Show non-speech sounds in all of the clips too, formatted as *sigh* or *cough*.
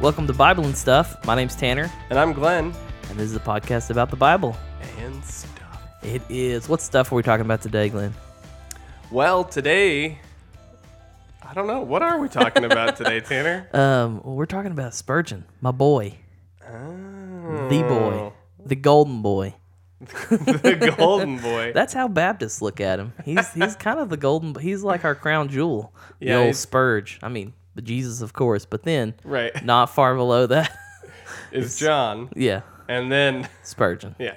Welcome to Bible and Stuff. My name's Tanner, And I'm Glenn. and this is a podcast about the Bible. And stuff. It is. What stuff are we talking about today, Glenn? Well, today, I don't know. What are we talking about *laughs* today, Tanner? Um, well, we're talking about Spurgeon, my boy, Oh, the boy, the golden boy. *laughs* the golden boy. *laughs* That's how Baptists look at him. He's he's kind of the golden. He's like our crown jewel. The Yeah, old he's- Spurge. I mean, the Jesus, of course, but then right. *laughs* not far below that. *laughs* Is *laughs* John. yeah, And then, Spurgeon. yeah.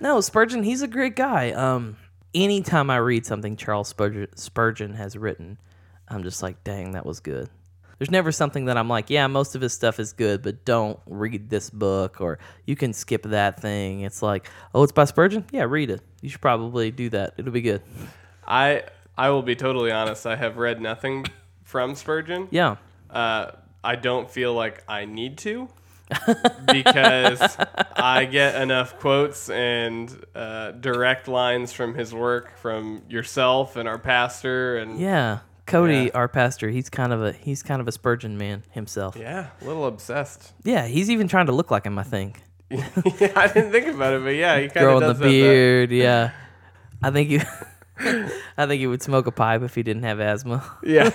No, Spurgeon, he's a great guy. Um, anytime I read something Charles Spurgeon, Spurgeon has written, I'm just like, dang, that was good. There's never something that I'm like, yeah, most of his stuff is good, but don't read this book or you can skip that thing. It's like, oh, it's by Spurgeon? Yeah, read it. You should probably do that. It'll be good. I I will be totally honest. I have read nothing from Spurgeon. Yeah. Uh, I don't feel like I need to *laughs* because I get enough quotes and uh, direct lines from his work from yourself and our pastor and Yeah. Cody, Yeah. our pastor, he's kind of a he's kind of a Spurgeon man himself. yeah, a little obsessed. Yeah, he's even trying to look like him, I think. *laughs* yeah, I didn't think about it, but yeah, he kind of growing the have that. beard. Yeah, I think you. *laughs* *laughs* I think he would smoke a pipe if he didn't have asthma. Yeah,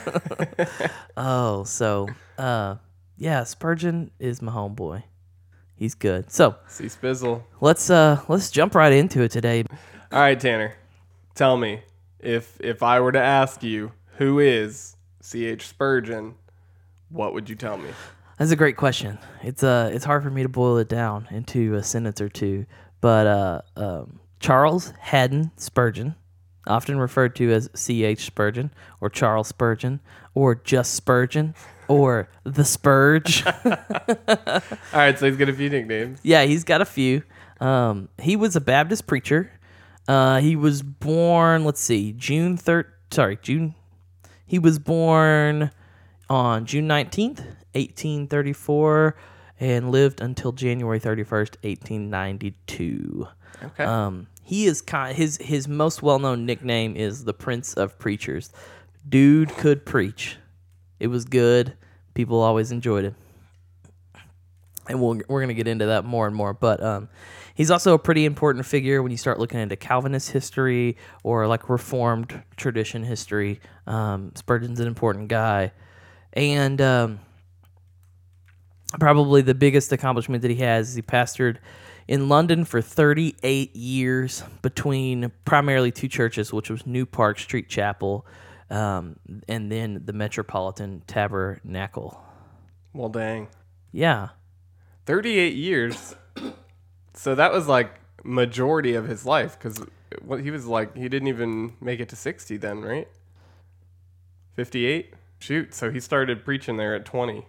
*laughs* Oh, so uh, yeah, Spurgeon is my homeboy. He's good. So see Spizzle. let's uh let's jump right into it today. All right, Tanner, tell me if if I were to ask you who is C. H. Spurgeon, what would you tell me? That's a great question. It's uh it's hard for me to boil it down into a sentence or two, but uh um, Charles Haddon Spurgeon, often referred to as C. H. Spurgeon or Charles Spurgeon or just Spurgeon or the Spurge. *laughs* All right, so he's got a few nicknames. Yeah, he's got a few. Um, he was a Baptist preacher. Uh, he was born, let's see, June 3rd, sorry, June. He was born on June 19th, 1834, and lived until January 31st, 1892. Okay. Um, he is kind his his most well known nickname is the Prince of Preachers. Dude could preach. It was good. People always enjoyed it and we'll, we're going to get into that more and more. But um, he's also a pretty important figure when you start looking into Calvinist history or like Reformed tradition history. Um, Spurgeon's an important guy, and um, probably the biggest accomplishment that he has is he pastored in London for 38 years between primarily two churches, which was New Park Street Chapel. Um, and then the Metropolitan Tabernacle. well, dang, Yeah, thirty-eight years. So that was like majority of his life because he was like he didn't even make it to sixty then, right? Fifty-eight. Shoot, so he started preaching there at 20,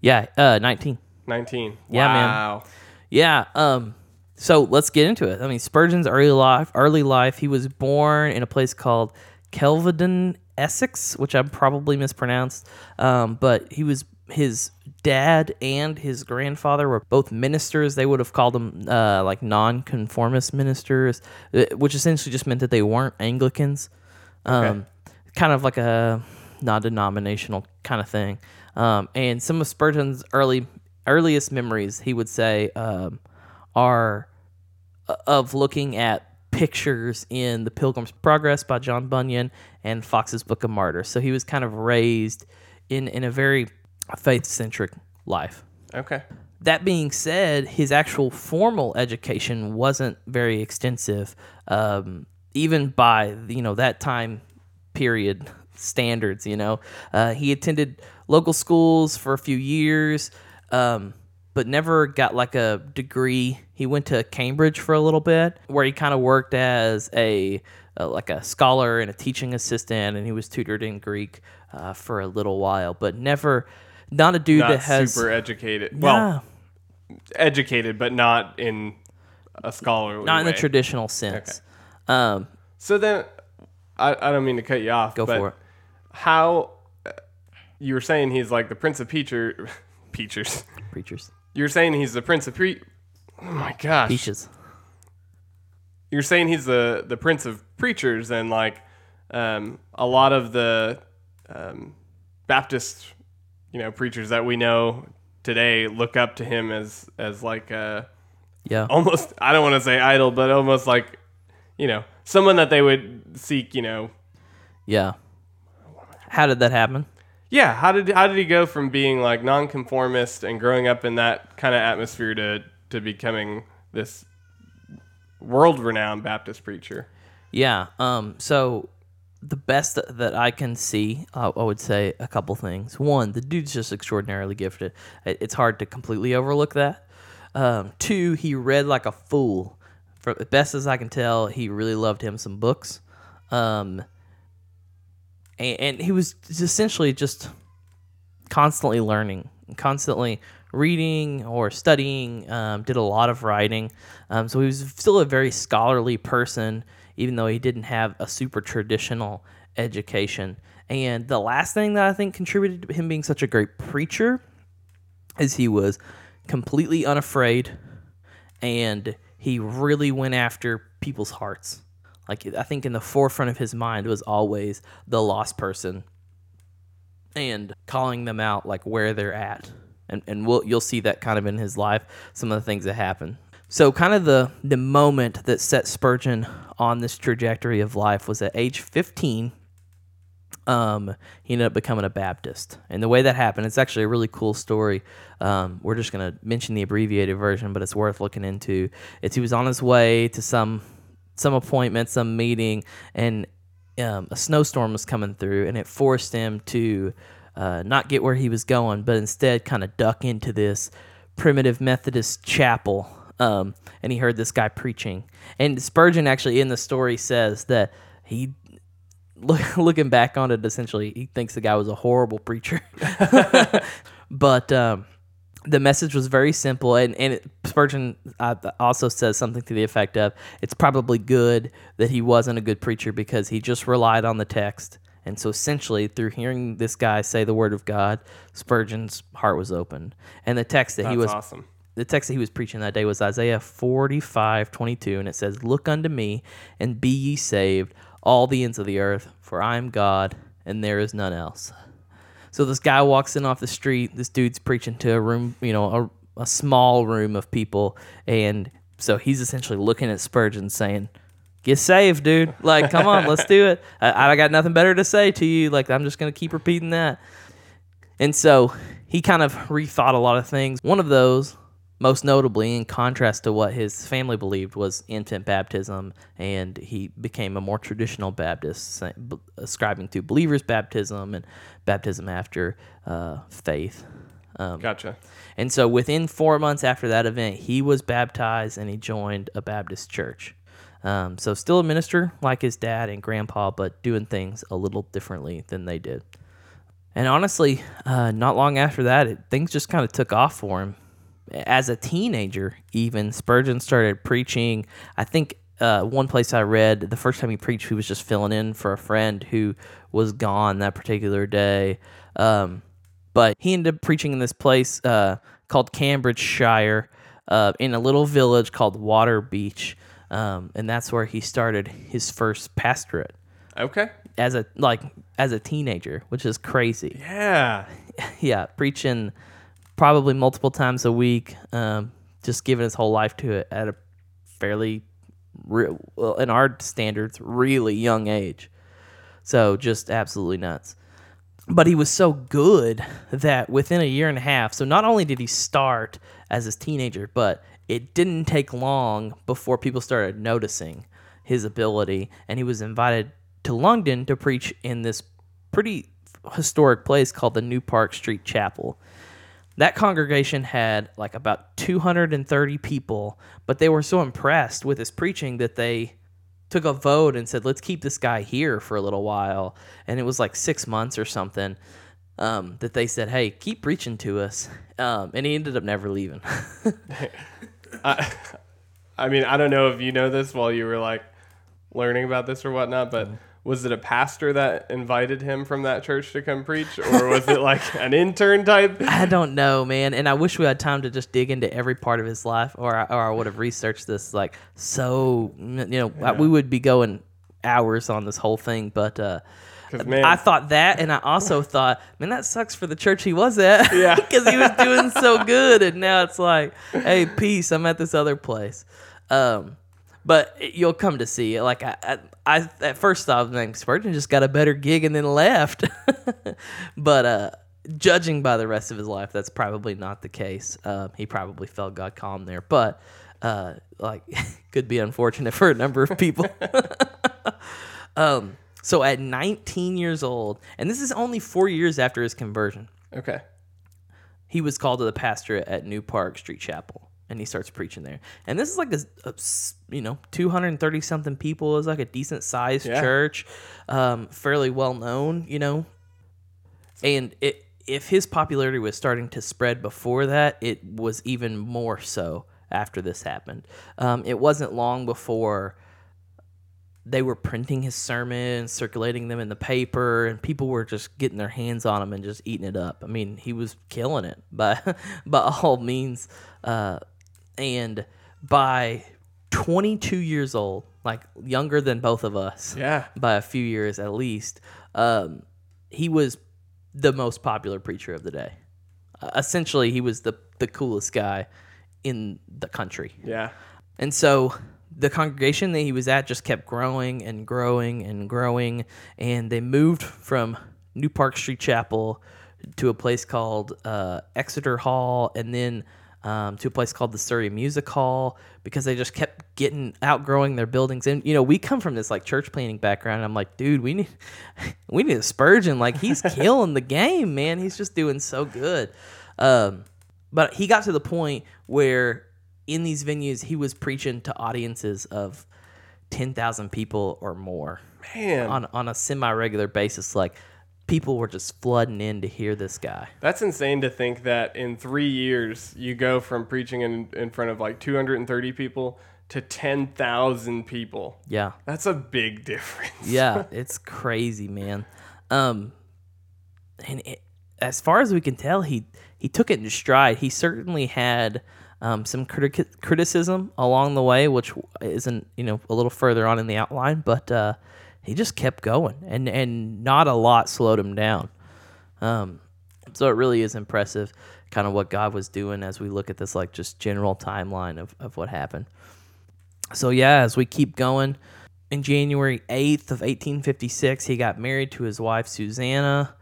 yeah, uh, 19. 19. Yeah, man. Yeah. Um. So let's get into it. I mean, Spurgeon's early life. Early life. He was born in a place called Kelvedon, Essex, which I probably mispronounced. Um. But he was his dad and his grandfather were both ministers. They would have called them uh, like nonconformist ministers, uh, which essentially just meant that they weren't Anglicans. Um, kind of like a non-denominational kind of thing. Um, and some of Spurgeon's early earliest memories, he would say, um, are uh, of looking at pictures in The Pilgrim's Progress by John Bunyan and Foxe's Book of Martyrs. So he was kind of raised in in a very faith-centric life. Okay. That being said, his actual formal education wasn't very extensive, um, even by you know that time period standards. You know, uh, he attended local schools for a few years, um, but never got like a degree. He went to Cambridge for a little bit, where he kind of worked as a uh, like a scholar and a teaching assistant, and he was tutored in Greek uh, for a little while, but never. Not a dude Not that has super educated. Well, educated, but not in a scholarly not in the traditional sense. Um, So then, I, I don't mean to cut you off. go but for it. How uh, you were saying he's like the prince of peacher, peachers. Preachers, You're saying he's the prince of pre. Oh my gosh! peaches. You're saying he's the the prince of preachers, and like um, a lot of the um, Baptist, you know, preachers that we know today look up to him as as like a Yeah. almost I don't want to say idol, but almost like you know someone that they would seek. You know, Yeah. How did that happen? Yeah. How did how did he go from being like nonconformist and growing up in that kind of atmosphere to to becoming this world renowned Baptist preacher? Yeah. Um. So the best that- I can see, uh, I would say a couple things. One, the dude's just extraordinarily gifted. It's hard to completely overlook that. Um, two, he read like a fool. For best as I can tell, he really loved him some books. Um, and, and he was essentially just constantly learning, constantly reading or studying. Um, did a lot of writing, um, so he was still a very scholarly person, even though he didn't have a super traditional education. And the last thing that I think contributed to him being such a great preacher is he was completely unafraid, and he really went after people's hearts. Like I think in the forefront of his mind was always the lost person and calling them out like where they're at and and we'll you'll see that kind of in his life some of the things that happen so kind of the the moment that set spurgeon on this trajectory of life was at age 15 um, he ended up becoming a Baptist. And the way that happened, it's actually a really cool story. Um, we're just going to mention the abbreviated version, but it's worth looking into. It's he was on his way to some some appointment, some meeting, and um, a snowstorm was coming through, and it forced him to uh, not get where he was going, but instead kind of duck into this primitive Methodist chapel. Um, and he heard this guy preaching. And Spurgeon actually in the story says that he look, *laughs* looking back on it, essentially, he thinks the guy was a horrible preacher. *laughs* but um, the message was very simple, and and it, Spurgeon uh, also says something to the effect of, "It's probably good that he wasn't a good preacher because he just relied on the text." And so, essentially, through hearing this guy say the word of God, Spurgeon's heart was open, and the text that That's he was awesome. the text that he was preaching that day was Isaiah 45, 22, and it says, Look unto me, and be ye saved, all the ends of the earth, for I am God, and there is none else. So this guy walks in off the street, this dude's preaching to a room, you know, a, a small room of people, and so he's essentially looking at Spurgeon saying, Get saved, dude. Like, come on, let's do it. I, I got nothing better to say to you. Like, I'm just to keep repeating that. And so he kind of rethought a lot of things. One of those, most notably, in contrast to what his family believed, was infant baptism, and he became a more traditional Baptist, ascribing to believers' baptism and baptism after uh, faith. Um, Gotcha. and so within four months after that event, he was baptized and he joined a Baptist church. Um, so still a minister like his dad and grandpa, but doing things a little differently than they did. And honestly, uh, not long after that, it, things just kind of took off for him. As a teenager, even Spurgeon started preaching. I think uh, one place I read the first time he preached, he was just filling in for a friend who was gone that particular day. Um, but he ended up preaching in this place uh, called Cambridgeshire uh, in a little village called Waterbeach. Um, and that's where he started his first pastorate Okay. as a like as a teenager, which is crazy. Yeah. *laughs* Yeah, preaching probably multiple times a week, um, just giving his whole life to it at a fairly, well, in our standards, really young age. So just absolutely nuts. But he was so good that within a year and a half, so not only did he start as a teenager, but it didn't take long before people started noticing his ability, and he was invited to London to preach in this pretty historic place called the New Park Street Chapel. That congregation had like about 230 people, but they were so impressed with his preaching that they took a vote and said, let's keep this guy here for a little while. And it was like six months or something um, that they said, hey, keep preaching to us. Um, and he ended up never leaving. *laughs* I, I mean, I don't know if you know this while you were like learning about this or whatnot, but was it a pastor that invited him from that church to come preach, or was it like an intern type? *laughs* I don't know, man. And I wish we had time to just dig into every part of his life, or I, or I would have researched this like so. You know, we would be going hours on this whole thing. But uh, man- I thought that, and I also *laughs* thought, man, that sucks for the church he was at. Yeah. *laughs* because he was doing so good, and now it's like, hey, peace, I'm at this other place. Um, but you'll come to see, it. like I, I, I at first thought, man, Spurgeon just got a better gig and then left. *laughs* but uh, judging by the rest of his life, that's probably not the case. Um, he probably felt God calm there, but uh, like *laughs* could be unfortunate for a number of people. *laughs* um, so at 19 years old, and this is only four years after his conversion, Okay. he was called to the pastorate at New Park Street Chapel, and he starts preaching there. And this is like a you know 230 something people is like a decent sized Yeah. church, um, fairly well known, you know. And it, if his popularity was starting to spread before that, it was even more so after this happened. Um, it wasn't long before they were printing his sermons, circulating them in the paper, and people were just getting their hands on him and just eating it up. I mean, he was killing it by *laughs* by all means. Uh, and by 22 years old, like younger than both of us, Yeah. by a few years at least, um, he was the most popular preacher of the day. Uh, essentially, he was the the coolest guy in the country. Yeah. And so the congregation that he was at just kept growing and growing and growing. And they moved from New Park Street Chapel to a place called uh, Exeter Hall and then um, to a place called the Surrey Music Hall because they just kept getting outgrowing their buildings. And, you know, we come from this like church planning background. And I'm like, dude, we need, *laughs* we need a Spurgeon. Like, he's *laughs* killing the game, man. He's just doing so good. Um, but he got to the point where in these venues he was preaching to audiences of 10,000 people or more Man. on on a semi-regular basis like people were just flooding in to hear this guy. That's insane to think that in three years you go from preaching in, in front of like 230 people to 10,000 people. Yeah. That's a big *laughs* difference. Yeah, *laughs* it's crazy, man. Um and it, as far as we can tell he he took it in stride. He certainly had um, some critic- criticism along the way, which isn't you know a little further on in the outline, but uh, he just kept going, and and not a lot slowed him down. Um, so it really is impressive, kind of what God was doing as we look at this like just general timeline of, of what happened. So yeah, as we keep going, in January eighth of eighteen fifty six, he got married to his wife Susanna.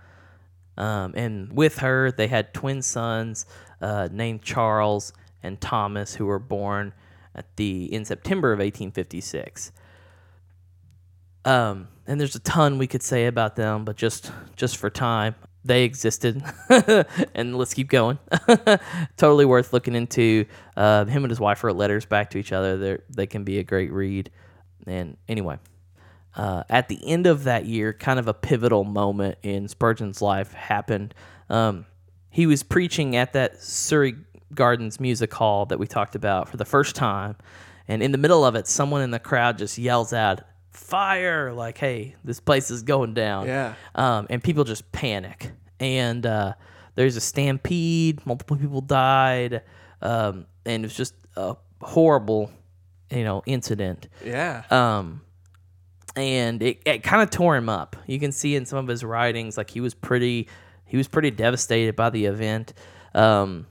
Um, and with her, they had twin sons uh, named Charles and Thomas, who were born at the in September of 1856. Um, and there's a ton we could say about them, but just just for time, they existed. *laughs* and let's keep going. *laughs* totally worth looking into. Uh, him and his wife wrote letters back to each other. They they can be a great read. And anyway, uh, at the end of that year, kind of a pivotal moment in Spurgeon's life happened. Um, he was preaching at that Surrey Gardens Music Hall that we talked about for the first time, and in the middle of it, someone in the crowd just yells out, "Fire!" Like, "Hey, this place is going down!" Yeah. um, and people just panic. And uh, there's a stampede. Multiple people died, um, and it was just a horrible, you know, incident Yeah. um, and it, it kind of tore him up. You can see in some of his writings, like he was pretty, he was pretty devastated by the event. Um,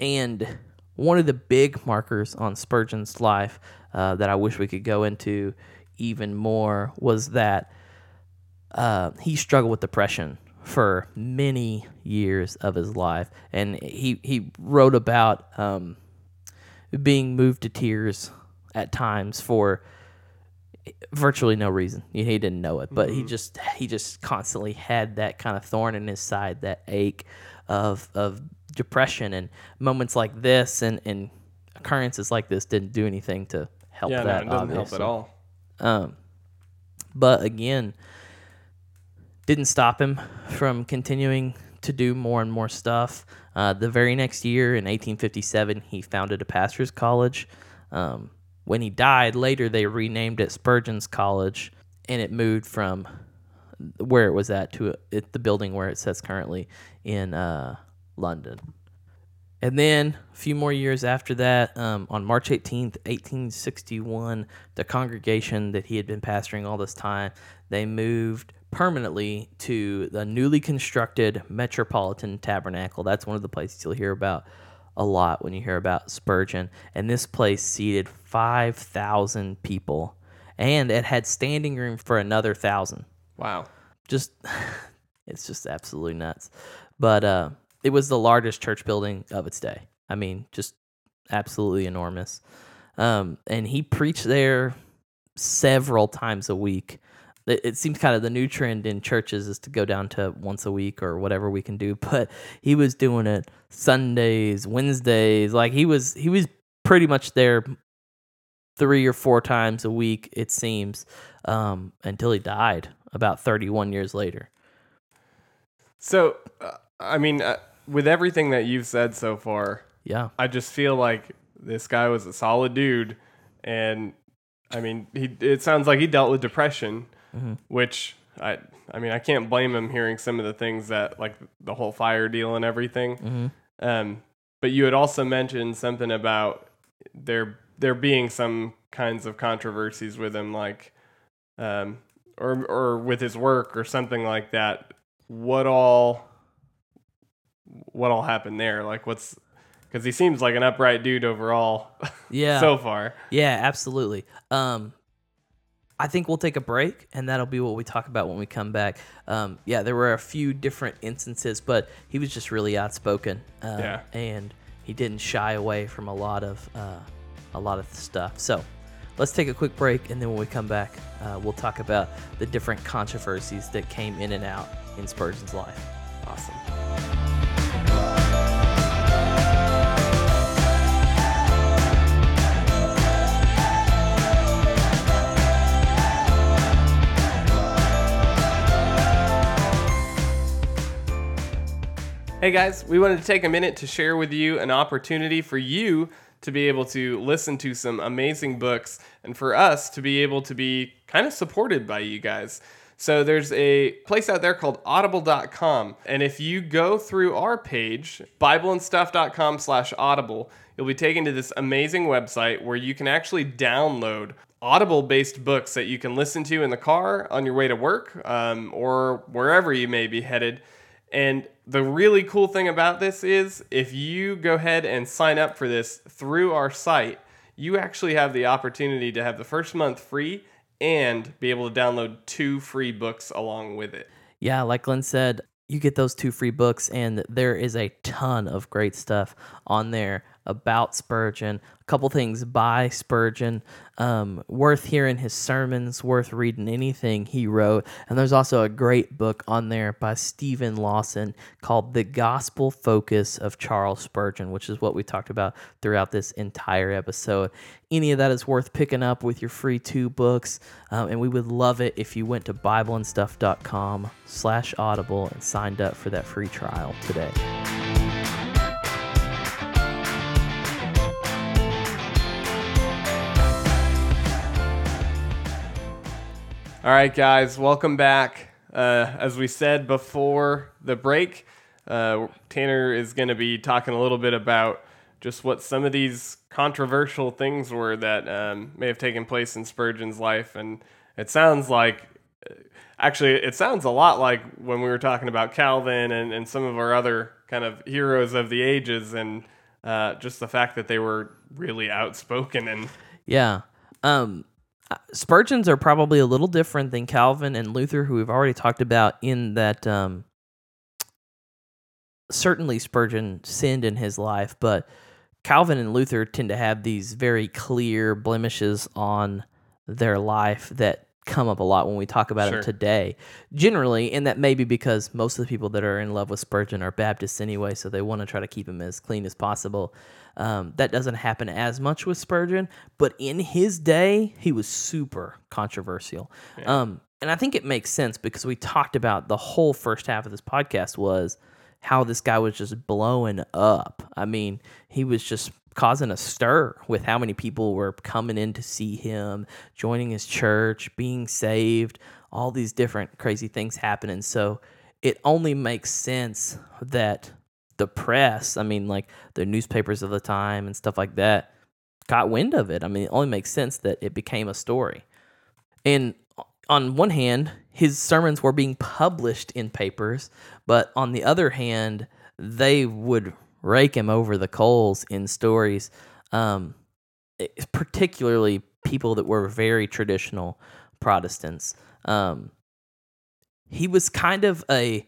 and one of the big markers on Spurgeon's life uh, that I wish we could go into even more was that uh, he struggled with depression for many years of his life, and he he wrote about um, being moved to tears at times for virtually no reason. He didn't know it, but he just he just constantly had that kind of thorn in his side, that ache of of depression, and moments like this and and occurrences like this didn't do anything to help yeah, no, that. it doesn't help at all. Um, but again, didn't stop him from continuing to do more and more stuff. Uh, the very next year, in 1857, he founded a pastor's college. Um, when he died, later they renamed it Spurgeon's College, and it moved from where it was at to it, the building where it sits currently in uh, London. And then a few more years after that, um, on March 18th, 1861, the congregation that he had been pastoring all this time, they moved permanently to the newly constructed Metropolitan Tabernacle. That's one of the places you'll hear about a lot when you hear about Spurgeon. And this place seated 5,000 people, and it had standing room for another thousand. Wow. Just, *laughs* it's just absolutely nuts. But uh, it was the largest church building of its day. I mean, just absolutely enormous. Um, and he preached there several times a week. It, it seems kind of the new trend in churches is to go down to once a week or whatever we can do. *laughs* But he was doing it Sundays, Wednesdays. Like he was, he was pretty much there three or four times a week. It seems um, until he died about 31 years later. So, uh, I mean, uh, with everything that you've said so far, Yeah. I just feel like this guy was a solid dude, and I mean, he. It sounds like he dealt with depression, which I. I mean, I can't blame him hearing some of the things that, like the whole fire deal and everything. Um, but you had also mentioned something about there there being some kinds of controversies with him, like, um, or or with his work or something like that. What all? What all happened there? Like, what's because he seems like an upright dude overall *laughs* Yeah. so far. Yeah, absolutely. Um, I think we'll take a break, and that'll be what we talk about when we come back. Um, yeah, there were a few different instances, but he was just really outspoken. Uh, Yeah. and he didn't shy away from a lot of uh, a lot of stuff. So. Let's take a quick break, and then when we come back, uh, we'll talk about the different controversies that came in and out in Spurgeon's life. Awesome. Hey guys, we wanted to take a minute to share with you an opportunity for you to be able to listen to some amazing books and for us to be able to be kind of supported by you guys. So there's a place out there called audible.com and if you go through our page, bibleandstuff.com slash audible, you'll be taken to this amazing website where you can actually download audible based books that you can listen to in the car on your way to work um, or wherever you may be headed. And the really cool thing about this is if you go ahead and sign up for this through our site, you actually have the opportunity to have the first month free and be able to download two free books along with it. Yeah, like Glenn said, you get those two free books, and there is a ton of great stuff on there about Spurgeon. A couple things by Spurgeon, um, worth hearing his sermons, worth reading anything he wrote. And there's also a great book on there by Steven Lawson called The Gospel Focus of Charles Spurgeon, which is what we talked about throughout this entire episode. Any of that is worth picking up with your free two books. Um, and we would love it if you went to bibleandstuff.com slash audible and signed up for that free trial today. All right, guys, welcome back. Uh, as we said before the break, uh, Tanner is going to be talking a little bit about just what some of these controversial things were that um, may have taken place in Spurgeon's life. And it sounds like, actually, it sounds a lot like when we were talking about Calvin and, and some of our other kind of heroes of the ages, and uh, just the fact that they were really outspoken and Yeah. Um, Spurgeons are probably a little different than Calvin and Luther, who we've already talked about, in that um, certainly Spurgeon sinned in his life, but Calvin and Luther tend to have these very clear blemishes on their life that come up a lot when we talk about Sure. them today. Generally, and that may be because most of the people that are in love with Spurgeon are Baptists anyway, so they want to try to keep him as clean as possible. Um, that doesn't happen as much with Spurgeon, but in his day, he was super controversial. Um, and I think it makes sense because we talked about the whole first half of this podcast was how this guy was just blowing up. I mean, he was just causing a stir with how many people were coming in to see him, joining his church, being saved, all these different crazy things happening. So it only makes sense that the press, I mean, like the newspapers of the time and stuff like that, got wind of it. I mean, it only makes sense that it became a story. And on one hand, his sermons were being published in papers, but on the other hand, they would rake him over the coals in stories, um, particularly people that were very traditional Protestants. Um, he was kind of a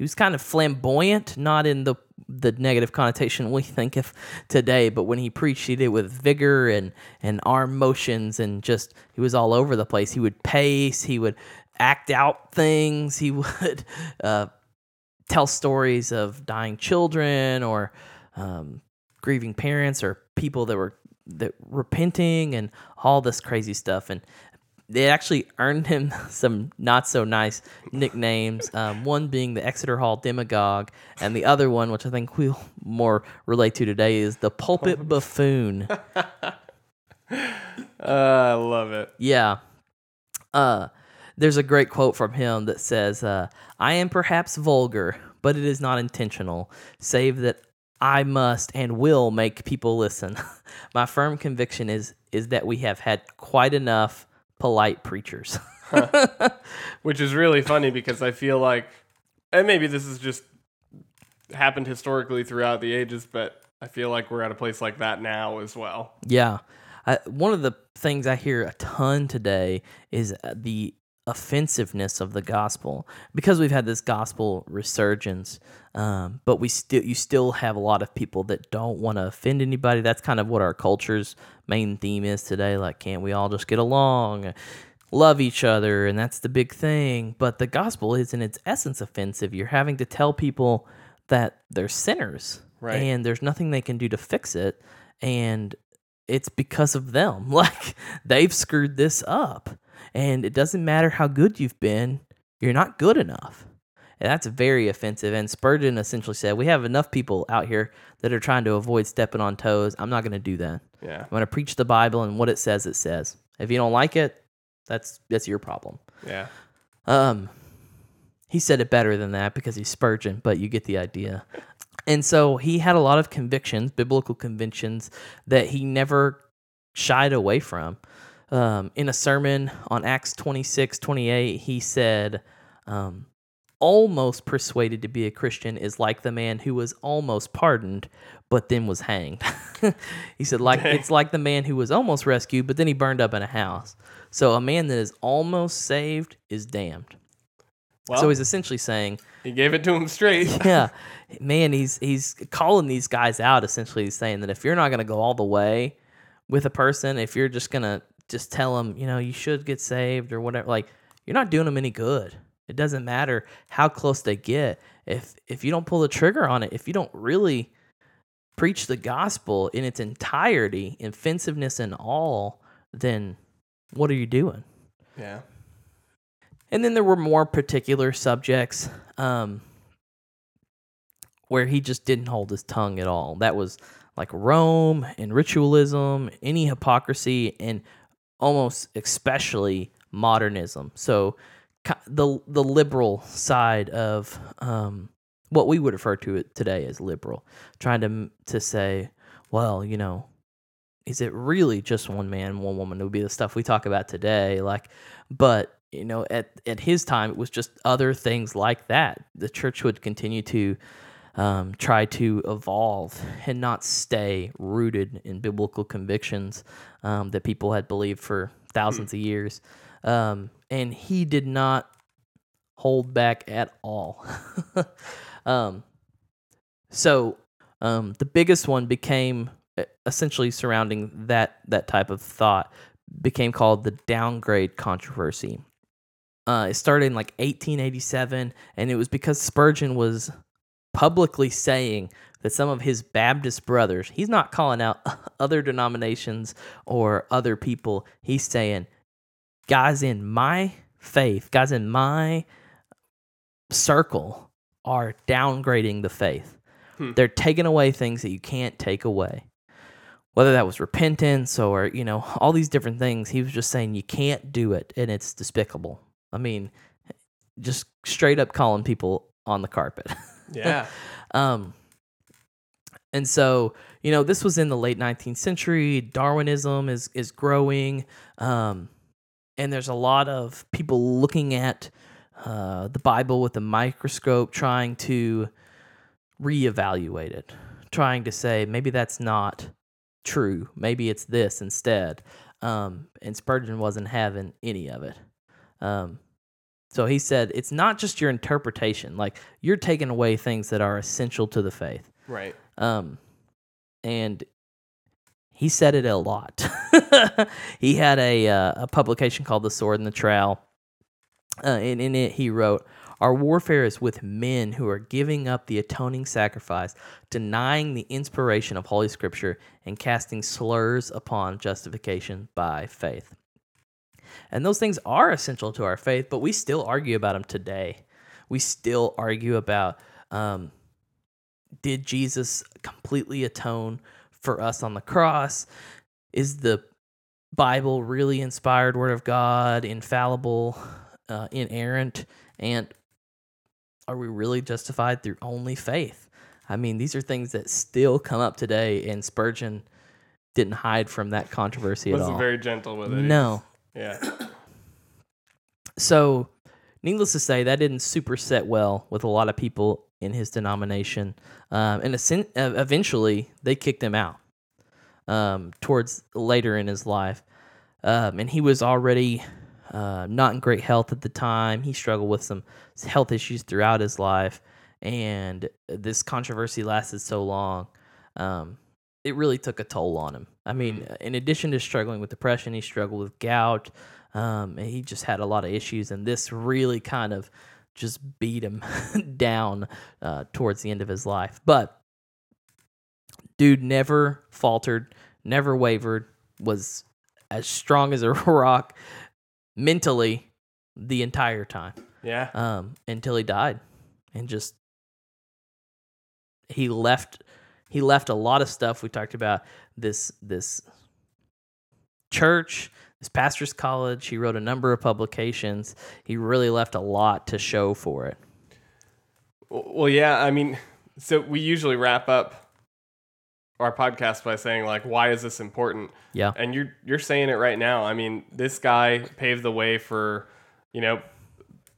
he was kind of flamboyant, not in the the negative connotation we think of today, but when he preached, he did with vigor and and arm motions and just he was all over the place. He would pace, he would act out things, he *laughs* would uh, tell stories of dying children or um, grieving parents or people that were that repenting and all this crazy stuff and it actually earned him *laughs* some not so nice nicknames. Um, one being the Exeter Hall demagogue, and the other one, which I think we'll *laughs* more relate to today, is the pulpit buffoon. uh, *laughs* I love it. Yeah. Uh, there's a great quote from him that says, uh, "I am perhaps vulgar, but it is not intentional, save that I must and will make people listen. My firm conviction is is that we have had quite enough." Polite preachers. *laughs* *laughs* Which is really funny because I feel like, and maybe this has just happened historically throughout the ages, but I feel like we're at a place like that now as well. Yeah. Uh, one of the things I hear a ton today is uh, the offensiveness of the gospel because we've had this gospel resurgence um, but we still you still have a lot of people that don't want to offend anybody. That's kind of what our culture's main theme is today like can't we all just get along love each other and that's the big thing. But the gospel is in its essence offensive. You're having to tell people that they're sinners Right. and there's nothing they can do to fix it and it's because of them. *laughs* Like they've screwed this up and it doesn't matter how good you've been, you're not good enough. And that's very offensive. And Spurgeon essentially said, We have enough people out here that are trying to avoid stepping on toes. I'm not going to do that. Yeah. I'm going to preach the Bible and what it says, it says. If you don't like it, that's that's your problem. Yeah. Um, he said it better than that because he's Spurgeon, but you get the idea. And so he had a lot of convictions, biblical convictions, that he never shied away from. Um, in a sermon on Acts 26, 28, he said, um, almost persuaded to be a Christian is like the man who was almost pardoned, but then was hanged. *laughs* he said, like it's like the man who was almost rescued, but then he burned up in a house. So a man that is almost saved is damned. Well, so he's essentially saying, he gave it to him straight. *laughs* yeah, man, he's he's calling these guys out. Essentially, he's saying that if you're not going to go all the way with a person, if you're just going to just tell them, you know, you should get saved or whatever, like you're not doing them any good. It doesn't matter how close they get. If if you don't pull the trigger on it, if you don't really preach the gospel in its entirety, offensiveness and all, then what are you doing? Yeah. And then there were more particular subjects um, where he just didn't hold his tongue at all. That was like Rome and ritualism, any hypocrisy, and almost especially modernism. So the the liberal side of um, what we would refer to it today as liberal, trying to to say, well, you know, is it really just one man, one woman? It would be the stuff we talk about today, like, but you know, at at his time, it was just other things like that. The church would continue to um, try to evolve and not stay rooted in biblical convictions um, that people had believed for thousands of years. Um, and he did not hold back at all. *laughs* Um, so um, the biggest one became essentially surrounding that that type of thought became called the downgrade controversy. Uh, it started in like 1887, and it was because Spurgeon was publicly saying that some of his Baptist brothers, he's not calling out *laughs* other denominations or other people. He's saying, guys in my faith, guys in my circle are downgrading the faith. Hmm. They're taking away things that you can't take away. Whether that was repentance or, you know, *laughs* all these different things, he was just saying you can't do it and it's despicable. I mean, just straight up calling people on the carpet. *laughs* Yeah. *laughs* Um, and so, you know, this was in the late 19th century. Darwinism is is growing, um, and there's a lot of people looking at uh, the Bible with a microscope, trying to reevaluate it, trying to say maybe that's not true. Maybe it's this instead. Um, and Spurgeon wasn't having any of it. Um, so he said, it's not just your interpretation. Like you're taking away things that are essential to the faith. Right. Um, and he said it a lot. *laughs* he had a uh, a publication called The Sword and the Trowel. Uh, and in it, he wrote, Our warfare is with men who are giving up the atoning sacrifice, denying the inspiration of Holy Scripture, and casting slurs upon justification by faith. And those things are essential to our faith, but we still argue about them today. We still argue about um, did Jesus completely atone for us on the cross? Is the Bible really inspired Word of God, infallible, uh, inerrant? And are we really justified through only faith? I mean, these are things that still come up today, and Spurgeon didn't hide from that controversy at Wasn't all. very gentle with it. no. Yeah. So, needless to say, that didn't super set well with a lot of people in his denomination. Um, and uh, eventually, they kicked him out um, towards later in his life. Um, and he was already uh, not in great health at the time. He struggled with some health issues throughout his life. And this controversy lasted so long. Um, it really took a toll on him. I mean, in addition to struggling with depression, he struggled with gout. Um, and he just had a lot of issues, and this really kind of just beat him *laughs* down uh, towards the end of his life. But dude never faltered, never wavered, was as strong as a *laughs* rock mentally the entire time Yeah. um, until he died, and just he left. He left a lot of stuff. We talked about this this church, this pastor's college. He wrote a number of publications. He really left a lot to show for it. Well, yeah. I mean, so we usually wrap up our podcast by saying like, why is this important? Yeah, And you're you're saying it right now. I mean, this guy paved the way for, you know,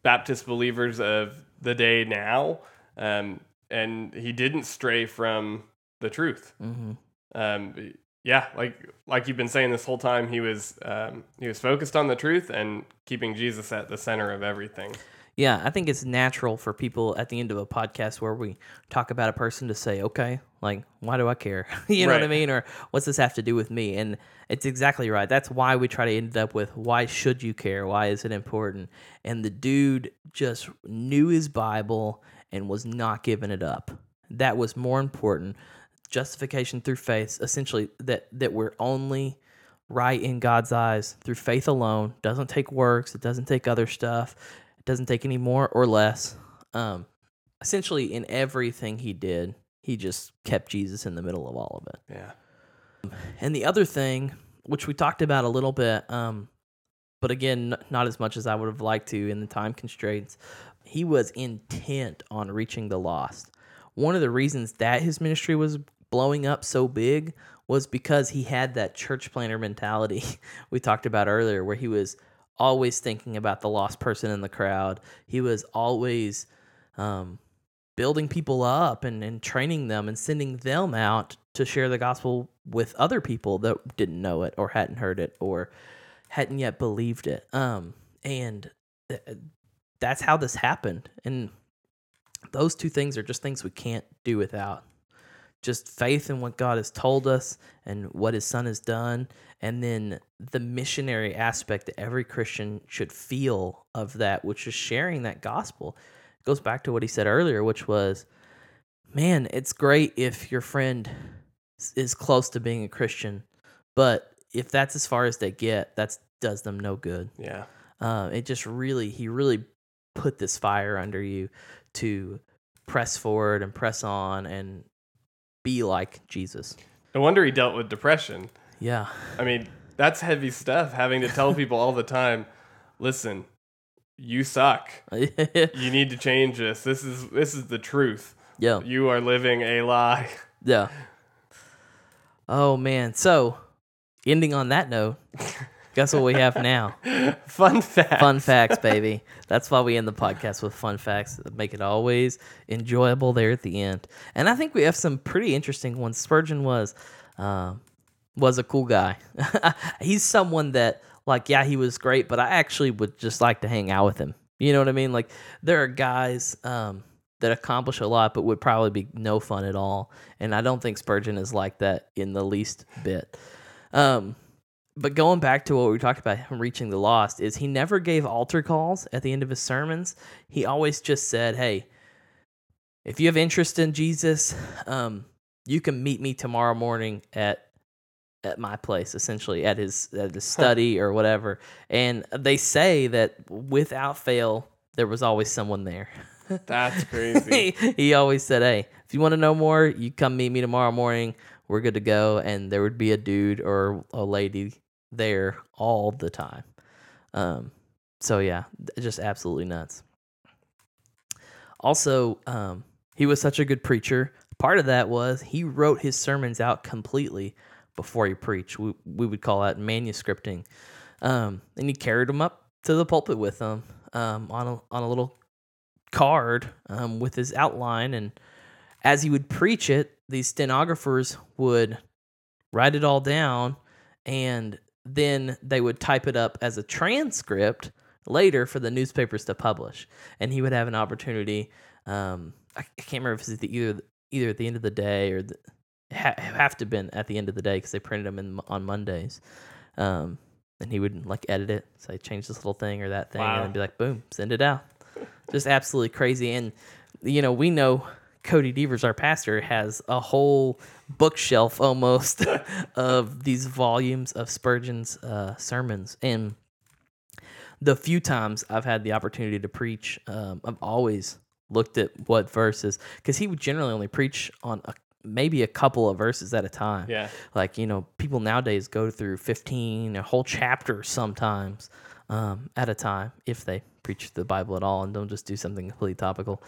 Baptist believers of the day now, um, and he didn't stray from the truth. hmm Um, yeah, like like you've been saying this whole time, he was um, he was focused on the truth and keeping Jesus at the center of everything. yeah. I think it's natural for people at the end of a podcast where we talk about a person to say, "Okay, like, why do I care?" *laughs* you know what I mean? Or what's this have to do with me? And it's exactly right. That's why we try to end up with, "Why should you care? Why is it important?" And the dude just knew his Bible and was not giving it up. That was more important. Justification through faith, essentially, that that we're only right in God's eyes through faith alone. Doesn't take works. It doesn't take other stuff. It doesn't take any more or less. Um, essentially, in everything he did, he just kept Jesus in the middle of all of it. Yeah, And the other thing, which we talked about a little bit, um, but again, not as much as I would have liked to in the time constraints, he was intent on reaching the lost. One of the reasons that his ministry was blowing up so big was because he had that church planner mentality *laughs* we talked about earlier, where he was always thinking about the lost person in the crowd. He was always um, building people up and, and training them and sending them out to share the gospel with other people that didn't know it or hadn't heard it or hadn't yet believed it. Um, and th- that's how this happened. And those two things are just things we can't do without. Just faith in what God has told us and what His Son has done, and then the missionary aspect that every Christian should feel of that, which is sharing that gospel. It goes back to what he said earlier, which was, man, it's great if your friend is close to being a Christian, but if that's as far as they get, that does them no good. yeah, Uh, it just really, he really put this fire under you to press forward and press on and be like Jesus. no wonder he dealt with depression. Yeah. I mean, that's heavy stuff. Having to tell people all the time, listen, you suck. *laughs* You need to change this. This is this is the truth. Yeah. You are living a lie. Yeah. Oh man. So, ending on that note, *laughs* guess what we have now? *laughs* Fun facts. Fun facts, baby. That's why we end the podcast with fun facts that make it always enjoyable there at the end. And I think we have some pretty interesting ones. Spurgeon was um, was a cool guy. *laughs* He's someone that like yeah, he was great, but I actually would just like to hang out with him. You know what I mean? Like there are guys um, that accomplish a lot but would probably be no fun at all. And I don't think Spurgeon is like that in the least bit. Um, but going back to what we talked about him reaching the lost is he never gave altar calls at the end of his sermons. He always just said, "Hey, if you have interest in Jesus, um, you can meet me tomorrow morning at at my place, essentially at his at his study or whatever." And they say that without fail, there was always someone there. *laughs* That's crazy. he always said, "Hey, if you want to know more, you come meet me tomorrow morning. We're good to go." And there would be a dude or a lady there all the time. Um, so yeah, just absolutely nuts. Also, um, he was such a good preacher. Part of that was he wrote his sermons out completely before he preached. We we would call that manuscripting. Um, and he carried them up to the pulpit with him um, on a on a little card um, with his outline. And as he would preach it, these stenographers would write it all down, and then they would type it up as a transcript later for the newspapers to publish. And he would have an opportunity. Um, I, can't remember if it's either either at the end of the day or the, ha- have to been at the end of the day because they printed them in, on Mondays. Um, and he would like edit it, say change this little thing or that thing, Wow. and then be like, boom, send it out. Just absolutely crazy. And you know, we know Cody Devers, our pastor, has a whole bookshelf almost *laughs* of these volumes of Spurgeon's uh, sermons. And the few times I've had the opportunity to preach, um, I've always looked at what verses because he would generally only preach on a, maybe a couple of verses at a time. Yeah. Like you know, people nowadays go through fifteen, a whole chapter sometimes um, at a time if they preach the Bible at all and don't just do something completely topical.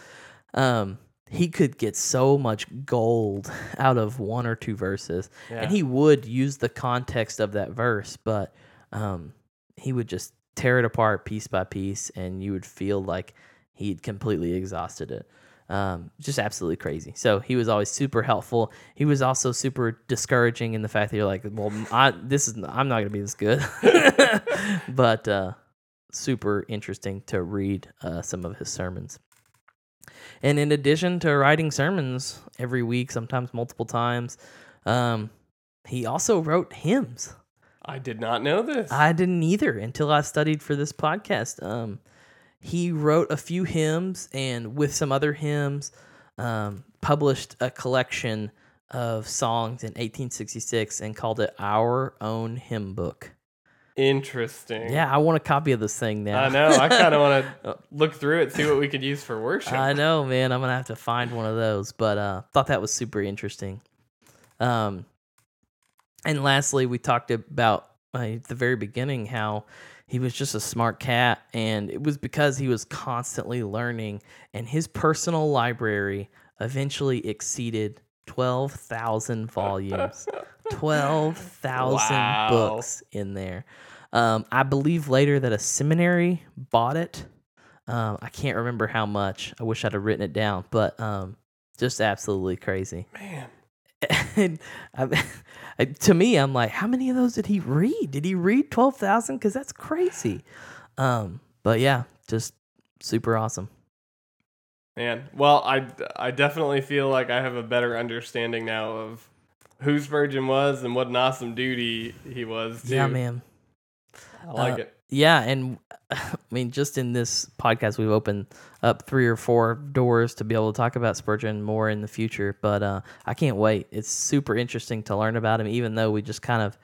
Um, he could get so much gold *laughs* out of one or two verses, Yeah. and he would use the context of that verse, but um, he would just tear it apart piece by piece, and you would feel like he'd completely exhausted it. Um, just absolutely crazy. So he was always super helpful. He was also super discouraging in the fact that you're like, well, I, this is I'm not gonna be this good, *laughs* but uh, super interesting to read uh, some of his sermons. And in addition to writing sermons every week, sometimes multiple times, um, he also wrote hymns. I did not know this. I didn't either until I studied for this podcast. Um, he wrote a few hymns and with some other hymns, um, published a collection of songs in 1866 and called it Our Own Hymn Book. Interesting. Yeah, I want a copy of this thing now. I know. I kind of want to *laughs* look through it, see what we could use for worship. I know, man. I'm gonna have to find one of those, but uh, thought that was super interesting. Um, and lastly, we talked about uh, at the very beginning how he was just a smart cat, and it was because he was constantly learning, and his personal library eventually exceeded twelve thousand volumes. *laughs* Twelve thousand Wow. books in there. Um, I believe later that a seminary bought it. Um, I can't remember how much. I wish I'd have written it down, but um, just absolutely crazy. Man. *laughs* and I, *laughs* to me, I'm like, how many of those did he read? Did he read twelve thousand? Because that's crazy. Um, but yeah, just super awesome. Man. Well, I, I definitely feel like I have a better understanding now of who Spurgeon was and what an awesome dude he, he was. Too. Yeah, man. I like Uh, it. Yeah, and *laughs* I mean, just in this podcast, we've opened up three or four doors to be able to talk about Spurgeon more in the future. But uh, I can't wait. It's super interesting to learn about him, even though we just kind of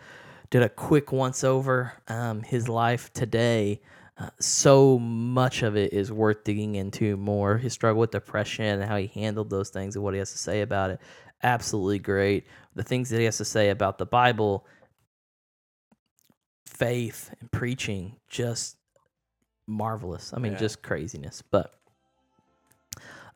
did a quick once over um, his life today. Uh, so much of it is worth digging into more. His struggle with depression and how he handled those things and what he has to say about it. Absolutely great. The things that he has to say about the Bible faith and preaching just marvelous. I mean, Yeah. just craziness. But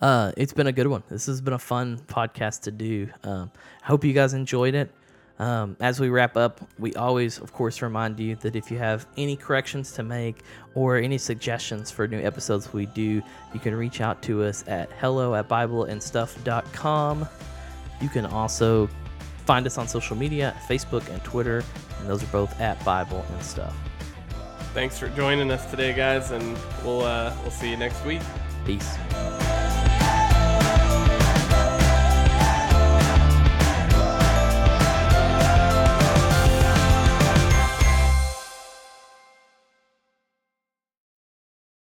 uh, it's been a good one. This has been a fun podcast to do. Um, I hope you guys enjoyed it. Um, as we wrap up, we always, of course, remind you that if you have any corrections to make or any suggestions for new episodes we do, you can reach out to us at hello at bibleandstuff.com. You can also find us on social media, Facebook and Twitter, and those are both at Bible and Stuff. Thanks for joining us today, guys, and we'll uh, we'll see you next week. Peace.